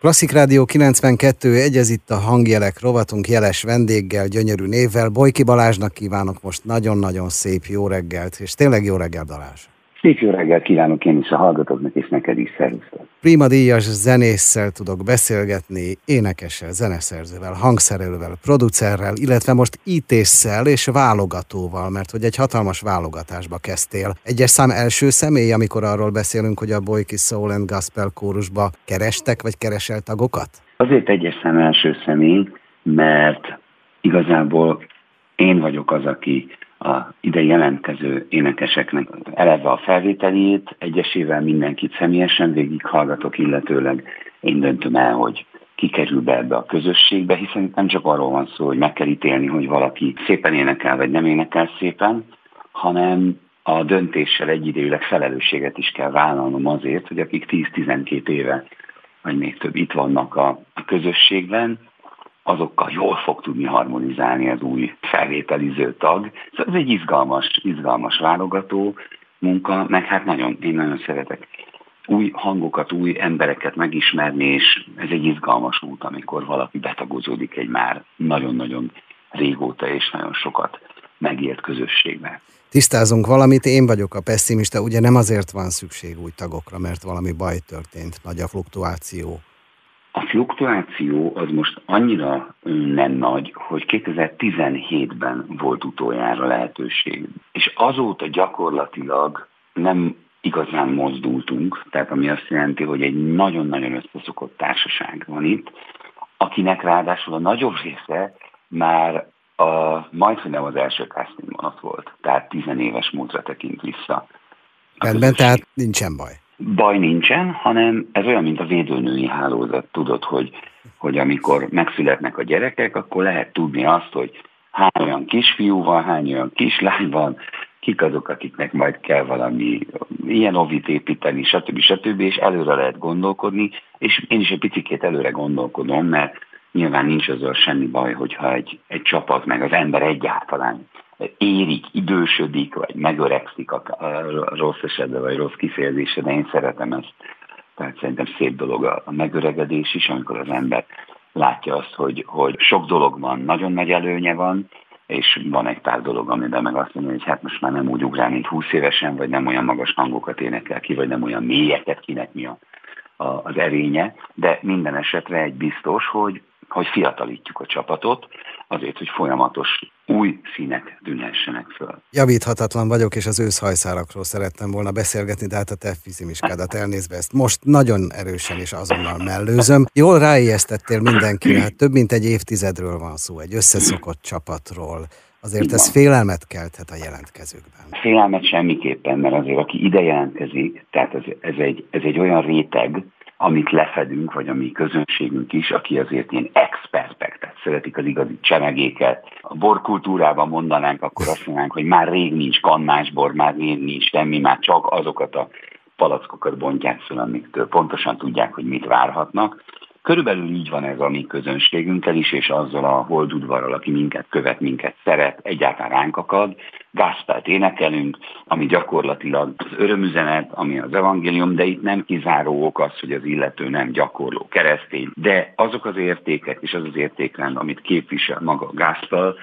Klasszik Rádió 92, egyez itt a hangjelek rovatunk jeles vendéggel, gyönyörű névvel. Bojki Balázsnak kívánok most nagyon-nagyon szép jó reggelt, és tényleg jó reggel Balázs. Szép jó reggelt kívánok én is a hallgatóknak, és neked is szervusztok. Prima díjas zenésszel tudok beszélgetni, énekessel, zeneszerzővel, hangszerelővel, producerrel, illetve most ítésszel és válogatóval, mert hogy egy hatalmas válogatásba kezdtél. Egyes szám első személy, amikor arról beszélünk, hogy a Boyki Soul and Gospel kórusba kerestek, vagy keresel tagokat? Azért egyes szám első személy, mert igazából én vagyok az, aki a ide jelentkező énekeseknek. Eleve a felvételét, egyesével mindenkit személyesen végighallgatok, illetőleg én döntöm el, hogy ki kerül be ebbe a közösségbe, hiszen nem csak arról van szó, hogy meg kell ítélni, hogy valaki szépen énekel, vagy nem énekel szépen, hanem a döntéssel egyidejűleg felelősséget is kell vállalnom azért, hogy akik 10-12 éve, vagy még több itt vannak a, a közösségben, azokkal jól fog tudni harmonizálni az új felvételiző tag. Szóval ez egy izgalmas, izgalmas válogató munka, meg hát nagyon, én nagyon szeretek új hangokat, új embereket megismerni, és ez egy izgalmas út, amikor valaki betagozódik egy már nagyon-nagyon régóta és nagyon sokat megélt közösségbe. Tisztázunk valamit, én vagyok a pessimista, ugye nem azért van szükség új tagokra, mert valami baj történt, nagy a fluktuáció a fluktuáció az most annyira nem nagy, hogy 2017-ben volt utoljára lehetőség. És azóta gyakorlatilag nem igazán mozdultunk, tehát ami azt jelenti, hogy egy nagyon-nagyon összeszokott társaság van itt, akinek ráadásul a nagyobb része már a, majd, hogy nem az első casting ott volt, tehát tizenéves múltra tekint vissza. Rendben, tehát nincsen baj baj nincsen, hanem ez olyan, mint a védőnői hálózat. Tudod, hogy, hogy amikor megszületnek a gyerekek, akkor lehet tudni azt, hogy hány olyan kisfiú van, hány olyan kislány van, kik azok, akiknek majd kell valami ilyen ovit építeni, stb. stb. és előre lehet gondolkodni, és én is egy picit előre gondolkodom, mert nyilván nincs azzal semmi baj, hogyha egy, egy csapat, meg az ember egyáltalán érik, idősödik, vagy megöregszik a, rossz esetben, vagy rossz kifejezése, de én szeretem ezt. Tehát szerintem szép dolog a, megöregedés is, amikor az ember látja azt, hogy, hogy sok dologban nagyon nagy előnye van, és van egy pár dolog, amiben meg azt mondja, hogy hát most már nem úgy ugrál, mint 20 évesen, vagy nem olyan magas hangokat énekel ki, vagy nem olyan mélyeket, kinek mi a, a, az erénye, de minden esetre egy biztos, hogy, hogy fiatalítjuk a csapatot, azért, hogy folyamatos új színek tűnhessenek föl. Javíthatatlan vagyok, és az őszhajszárakról szerettem volna beszélgetni, de hát a te fizimiskádat elnézve ezt most nagyon erősen és azonnal mellőzöm. Jól ráijesztettél mindenkire, hát több mint egy évtizedről van szó, egy összeszokott csapatról. Azért ez félelmet kelthet a jelentkezőkben. Félelmet semmiképpen, mert azért aki ide jelentkezik, tehát ez, ez, egy, ez egy olyan réteg, amit lefedünk, vagy a mi közönségünk is, aki azért ilyen expertek, tehát szeretik az igazi csemegéket. A borkultúrában mondanánk, akkor azt mondanánk, hogy már rég nincs kannásbor, már rég nincs semmi, már csak azokat a palackokat bontják föl, amiktől pontosan tudják, hogy mit várhatnak. Körülbelül így van ez a mi közönségünkkel is, és azzal a holdudvarral, aki minket követ, minket szeret, egyáltalán ránk akad. Gászpelt énekelünk, ami gyakorlatilag az örömüzenet, ami az evangélium, de itt nem kizáró ok az, hogy az illető nem gyakorló keresztény, de azok az értékek és az az értékrend, amit képvisel maga Gászpel,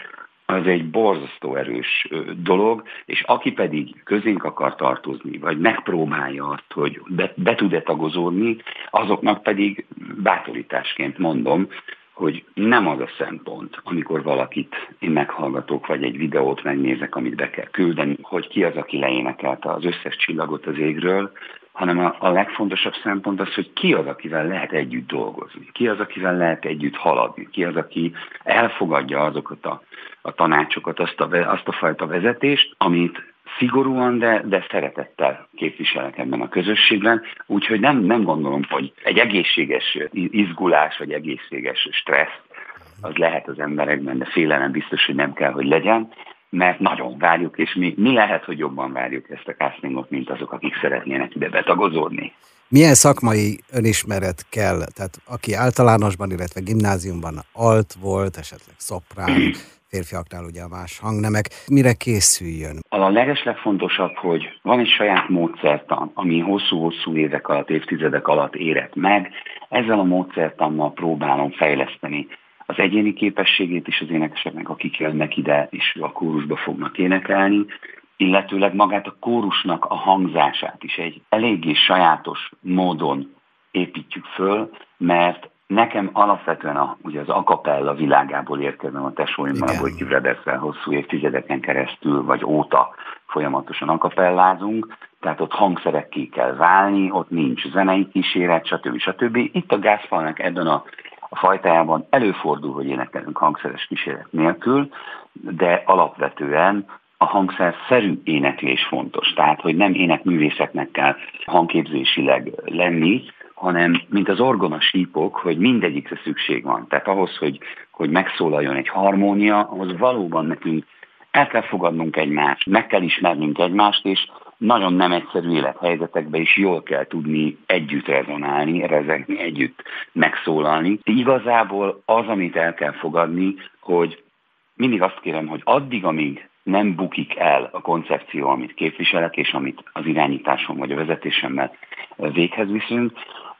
az egy borzasztó erős dolog, és aki pedig közénk akar tartozni, vagy megpróbálja azt, hogy be, be tud-e tagozódni, azoknak pedig bátorításként mondom, hogy nem az a szempont, amikor valakit én meghallgatok, vagy egy videót megnézek, amit be kell küldeni, hogy ki az, aki leénekelte az összes csillagot az égről, hanem a, a legfontosabb szempont az, hogy ki az, akivel lehet együtt dolgozni, ki az, akivel lehet együtt haladni, ki az, aki elfogadja azokat a, a tanácsokat, azt a, azt a fajta vezetést, amit szigorúan, de, de szeretettel képviselek ebben a közösségben, úgyhogy nem, nem gondolom, hogy egy egészséges izgulás, vagy egészséges stressz az lehet az emberekben, de félelem biztos, hogy nem kell, hogy legyen, mert nagyon várjuk, és mi, mi lehet, hogy jobban várjuk ezt a castingot, mint azok, akik szeretnének ide betagozódni. Milyen szakmai önismeret kell? Tehát aki általánosban, illetve gimnáziumban alt volt, esetleg szoprán, férfiaknál ugye a más hangnemek. Mire készüljön? A legeslegfontosabb, hogy van egy saját módszertan, ami hosszú-hosszú évek alatt, évtizedek alatt érett meg. Ezzel a módszertannal próbálom fejleszteni az egyéni képességét is az énekeseknek, akik jönnek ide és a kórusba fognak énekelni, illetőleg magát a kórusnak a hangzását is egy eléggé sajátos módon építjük föl, mert nekem alapvetően a, ugye az akapella világából érkezem a tesóimmal, a Bojki Bredeszel hosszú évtizedeken keresztül, vagy óta folyamatosan akapellázunk, tehát ott hangszerekké kell válni, ott nincs zenei kíséret, stb. stb. Itt a gázfalnak ebben a, a fajtájában előfordul, hogy énekelünk hangszeres kíséret nélkül, de alapvetően a hangszer-szerű éneklés fontos. Tehát, hogy nem énekművészeknek kell hangképzésileg lenni, hanem mint az orgona sípok, hogy mindegyikre szükség van. Tehát ahhoz, hogy, hogy megszólaljon egy harmónia, ahhoz valóban nekünk el kell fogadnunk egymást, meg kell ismernünk egymást, és nagyon nem egyszerű élethelyzetekben is jól kell tudni együtt rezonálni, rezegni, együtt megszólalni. Igazából az, amit el kell fogadni, hogy mindig azt kérem, hogy addig, amíg nem bukik el a koncepció, amit képviselek, és amit az irányításom vagy a vezetésemmel véghez viszünk,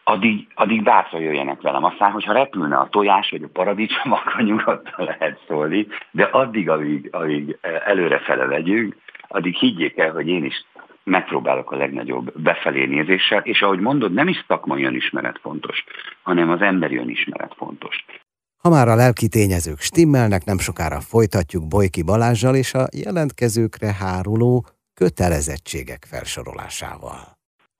addig, addig bátran jöjjenek velem. Aztán, hogyha repülne a tojás vagy a paradicsom, akkor nyugodtan lehet szólni, de addig, amíg, amíg előrefele legyünk, addig higgyék el, hogy én is megpróbálok a legnagyobb befelé nézéssel, és ahogy mondod, nem is szakmai önismeret fontos, hanem az emberi önismeret fontos. Ha már a lelki tényezők stimmelnek, nem sokára folytatjuk Bojki Balázsjal és a jelentkezőkre háruló kötelezettségek felsorolásával.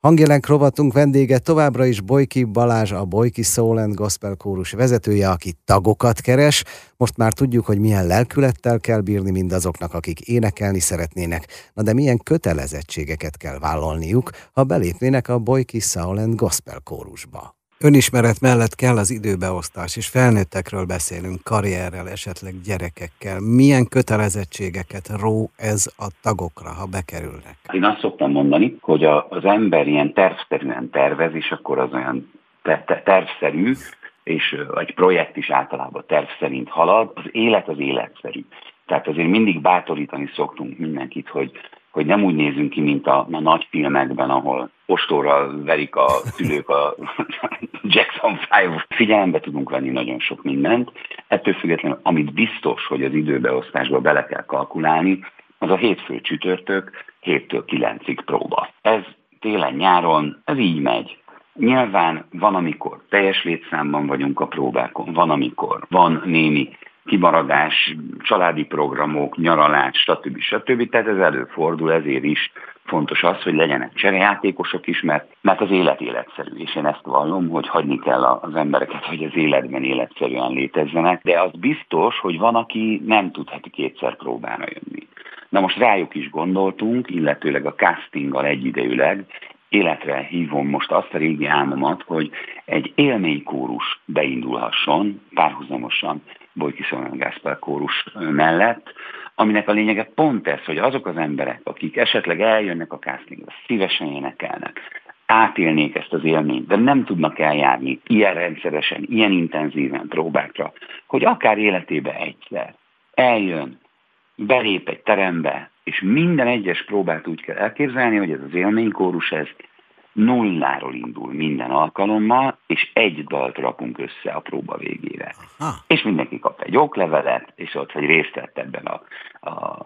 Hangjelenk rovatunk vendége továbbra is Bojki Balázs, a Bojki Soul and Gospel kórus vezetője, aki tagokat keres. Most már tudjuk, hogy milyen lelkülettel kell bírni mindazoknak, akik énekelni szeretnének, na de milyen kötelezettségeket kell vállalniuk, ha belépnének a Bojki Soul and Gospel kórusba. Önismeret mellett kell az időbeosztás, és felnőttekről beszélünk, karrierrel, esetleg gyerekekkel. Milyen kötelezettségeket ró ez a tagokra, ha bekerülnek? Én azt szoktam mondani, hogy a, az ember ilyen tervszerűen tervez, és akkor az olyan te, te, tervszerű, és egy projekt is általában terv szerint halad, az élet az életszerű. Tehát azért mindig bátorítani szoktunk mindenkit, hogy hogy nem úgy nézünk ki, mint a, a nagy filmekben, ahol ostorral verik a szülők a 5. Figyelembe tudunk venni nagyon sok mindent. Ettől függetlenül, amit biztos, hogy az időbeosztásba bele kell kalkulálni, az a hétfő csütörtök 7-től 9-ig próba. Ez télen-nyáron, ez így megy. Nyilván van, amikor teljes létszámban vagyunk a próbákon, van, amikor van némi kimaradás, családi programok, nyaralás, stb. stb. Tehát ez előfordul, ezért is fontos az, hogy legyenek cserejátékosok is, mert, mert az élet életszerű, és én ezt vallom, hogy hagyni kell az embereket, hogy az életben életszerűen létezzenek, de az biztos, hogy van, aki nem tud heti kétszer próbára jönni. Na most rájuk is gondoltunk, illetőleg a castinggal egyidejűleg, életre hívom most azt a régi álmomat, hogy egy élménykórus beindulhasson párhuzamosan Bojki Szolnán Gáspár kórus mellett, aminek a lényege pont ez, hogy azok az emberek, akik esetleg eljönnek a castingra, szívesen énekelnek, átélnék ezt az élményt, de nem tudnak eljárni ilyen rendszeresen, ilyen intenzíven próbákra, hogy akár életébe egyszer eljön, belép egy terembe, és minden egyes próbát úgy kell elképzelni, hogy ez az élménykórus, ez nulláról indul minden alkalommal, és egy dalt rakunk össze a próba végére. Aha. És mindenki kap egy oklevelet, és ott, hogy részt vett ebben a, a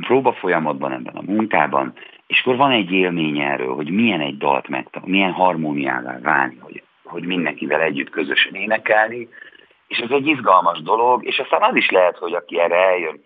próba folyamatban, ebben a munkában, és akkor van egy élmény erről, hogy milyen egy dalt megtanulni, milyen harmóniává válni, hogy, hogy mindenkivel együtt közösen énekelni, és ez egy izgalmas dolog, és aztán az is lehet, hogy aki erre eljön,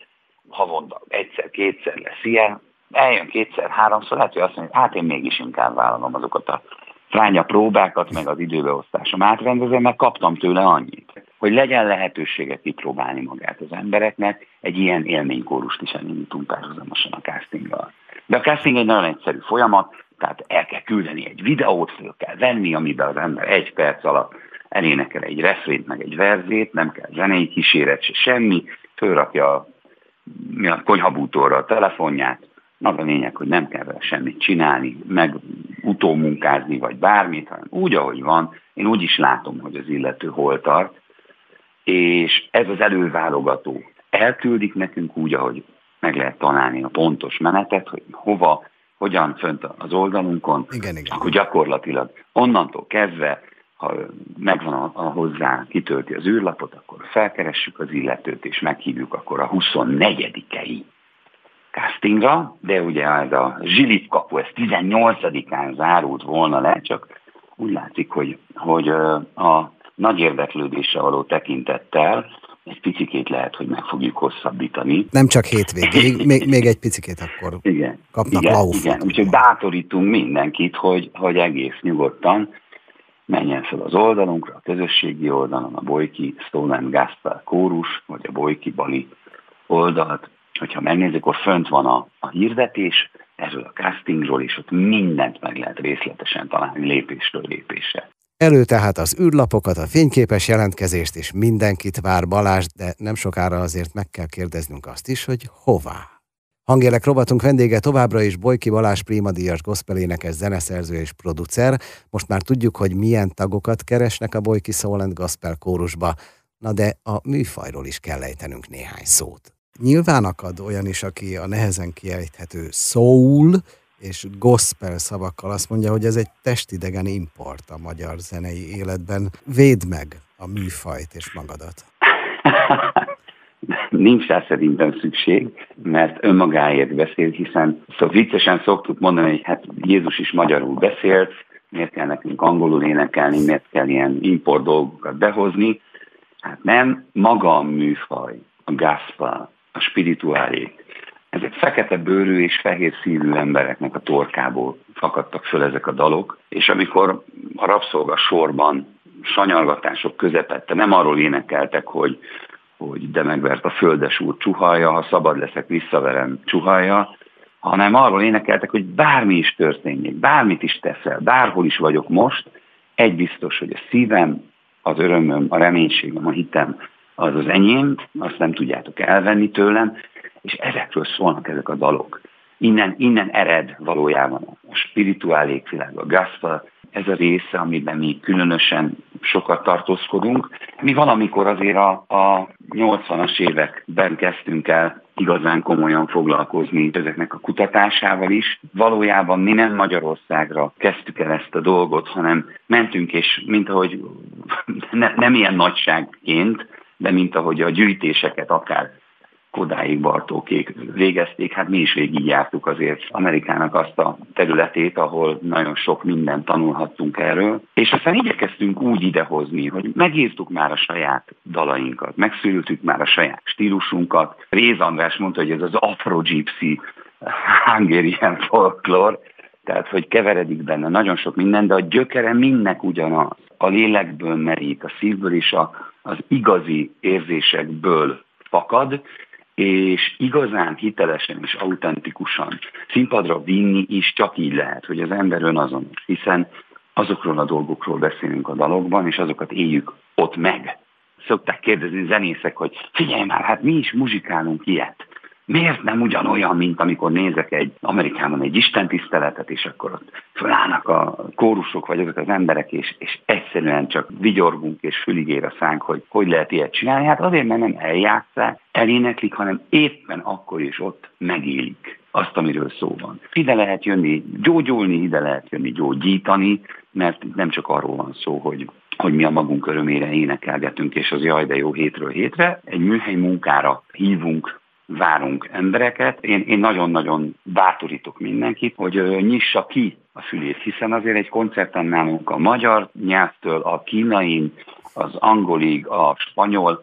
havonta egyszer, kétszer lesz ilyen, eljön kétszer, háromszor, lehet, hogy azt mondja, hát én mégis inkább vállalom azokat a fránya próbákat, meg az időbeosztásom átrendezem, mert kaptam tőle annyit. Hogy legyen lehetősége kipróbálni magát az embereknek, egy ilyen élménykórust is elindítunk párhuzamosan a castinggal. De a casting egy nagyon egyszerű folyamat, tehát el kell küldeni egy videót, föl kell venni, amiben az ember egy perc alatt elénekel egy refrént, meg egy verzét, nem kell zenei kíséret, se semmi, fölrakja a konyhabútorra a telefonját, az a lényeg, hogy nem kell vele semmit csinálni, meg utómunkázni, vagy bármit, hanem úgy, ahogy van, én úgy is látom, hogy az illető hol tart, és ez az előválogató, elküldik nekünk úgy, ahogy meg lehet találni a pontos menetet, hogy hova, hogyan fönt az oldalunkon, igen, igen. akkor gyakorlatilag onnantól kezdve, ha megvan a, a hozzá, kitölti az űrlapot, akkor felkeressük az illetőt, és meghívjuk akkor a 24-ei castingra, de ugye ez a zsilip kapu, ez 18-án zárult volna le, csak úgy látszik, hogy, hogy a nagy érdeklődésre való tekintettel egy picikét lehet, hogy meg fogjuk hosszabbítani. Nem csak hétvégéig, még, még egy picikét akkor igen, kapnak igen, laufot. Igen, úgyhogy bátorítunk mindenkit, hogy, hogy egész nyugodtan menjen fel az oldalunkra, a közösségi oldalon, a Bojki Stolen Gaspar kórus, vagy a Bojki Bali oldalt. Hogyha megnézzük, akkor fönt van a, a hirdetés erről a castingról, és ott mindent meg lehet részletesen találni lépésről lépésre. Elő tehát az űrlapokat, a fényképes jelentkezést, és mindenkit vár Balázs, de nem sokára azért meg kell kérdeznünk azt is, hogy hová. Hangélek robotunk vendége továbbra is Bojki Balázs Díjas gospelénekes zeneszerző és producer. Most már tudjuk, hogy milyen tagokat keresnek a Bojki Soul and Gospel kórusba, na de a műfajról is kell ejtenünk néhány szót. Nyilván akad olyan is, aki a nehezen kiejthető soul és gospel szavakkal azt mondja, hogy ez egy testidegen import a magyar zenei életben. Védd meg a műfajt és magadat. Nincs rá szerintem szükség, mert önmagáért beszél, hiszen szóval viccesen szoktuk mondani, hogy hát Jézus is magyarul beszélt, miért kell nekünk angolul énekelni, miért kell ilyen import dolgokat behozni. Hát nem, maga a műfaj, a gospel, a spirituális, ezek fekete bőrű és fehér szívű embereknek a torkából fakadtak föl ezek a dalok, és amikor a rabszolga sorban sanyargatások közepette nem arról énekeltek, hogy, hogy de megvert a földes úr csuhaja, ha szabad leszek, visszaverem csuhaja, hanem arról énekeltek, hogy bármi is történjék, bármit is teszel, bárhol is vagyok most, egy biztos, hogy a szívem, az örömöm, a reménységem, a hitem az az enyém, azt nem tudjátok elvenni tőlem, és ezekről szólnak ezek a dalok. Innen, innen ered valójában a spirituális világ, a gospel, ez a része, amiben mi különösen sokat tartózkodunk. Mi valamikor azért a, a 80-as években kezdtünk el igazán komolyan foglalkozni ezeknek a kutatásával is. Valójában mi nem Magyarországra kezdtük el ezt a dolgot, hanem mentünk, és mint ahogy ne, nem ilyen nagyságként, de mint ahogy a gyűjtéseket akár Kodáig Bartókék végezték, hát mi is végig jártuk azért Amerikának azt a területét, ahol nagyon sok mindent tanulhattunk erről, és aztán igyekeztünk úgy idehozni, hogy megírtuk már a saját dalainkat, megszültük már a saját stílusunkat. Réz András mondta, hogy ez az Afro-Gypsy Hungarian folklore, tehát hogy keveredik benne nagyon sok minden, de a gyökere mindnek ugyanaz. A lélekből merít, a szívből és a, az igazi érzésekből fakad, és igazán hitelesen és autentikusan színpadra vinni is csak így lehet, hogy az ember önazonos, hiszen azokról a dolgokról beszélünk a dalokban, és azokat éljük ott meg. Szokták kérdezni zenészek, hogy figyelj már, hát mi is muzsikálunk ilyet miért nem ugyanolyan, mint amikor nézek egy Amerikában egy istentiszteletet, és akkor ott fölállnak a kórusok, vagy azok az emberek, és, és egyszerűen csak vigyorgunk, és füligér a szánk, hogy hogy lehet ilyet csinálni. Hát azért, mert nem eljátszák, eléneklik, hanem éppen akkor is ott megélik azt, amiről szó van. Ide lehet jönni gyógyulni, ide lehet jönni gyógyítani, mert nem csak arról van szó, hogy hogy mi a magunk örömére énekelgetünk, és az jaj, de jó hétről hétre. Egy műhely munkára hívunk várunk embereket. Én, én nagyon-nagyon bátorítok mindenkit, hogy nyissa ki a fülét, hiszen azért egy koncerten nálunk a magyar nyelvtől a kínai, az angolig, a spanyol,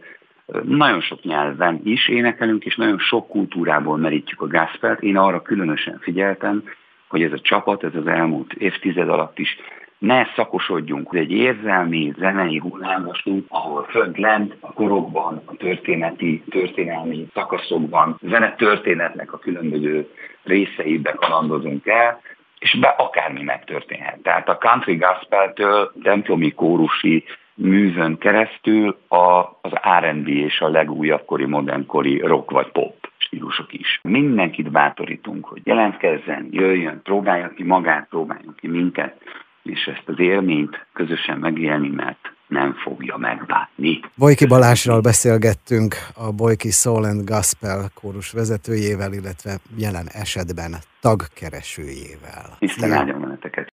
nagyon sok nyelven is énekelünk, és nagyon sok kultúrából merítjük a gászpelt. Én arra különösen figyeltem, hogy ez a csapat, ez az elmúlt évtized alatt is ne szakosodjunk. Egy érzelmi, zenei hullámosunk, ahol fönt lent a korokban, a történeti, történelmi szakaszokban, zene történetnek a különböző részeibe kalandozunk el, és be akármi megtörténhet. Tehát a country gospel-től templomi kórusi művön keresztül a, az R&B és a legújabb kori, modernkori rock vagy pop stílusok is. Mindenkit bátorítunk, hogy jelentkezzen, jöjjön, próbálja ki magát, próbáljon ki minket, és ezt az élményt közösen megélni, mert nem fogja megbánni. Bojki Balázsral beszélgettünk, a Bojki Soul and Gospel kórus vezetőjével, illetve jelen esetben tagkeresőjével. Isten áldjon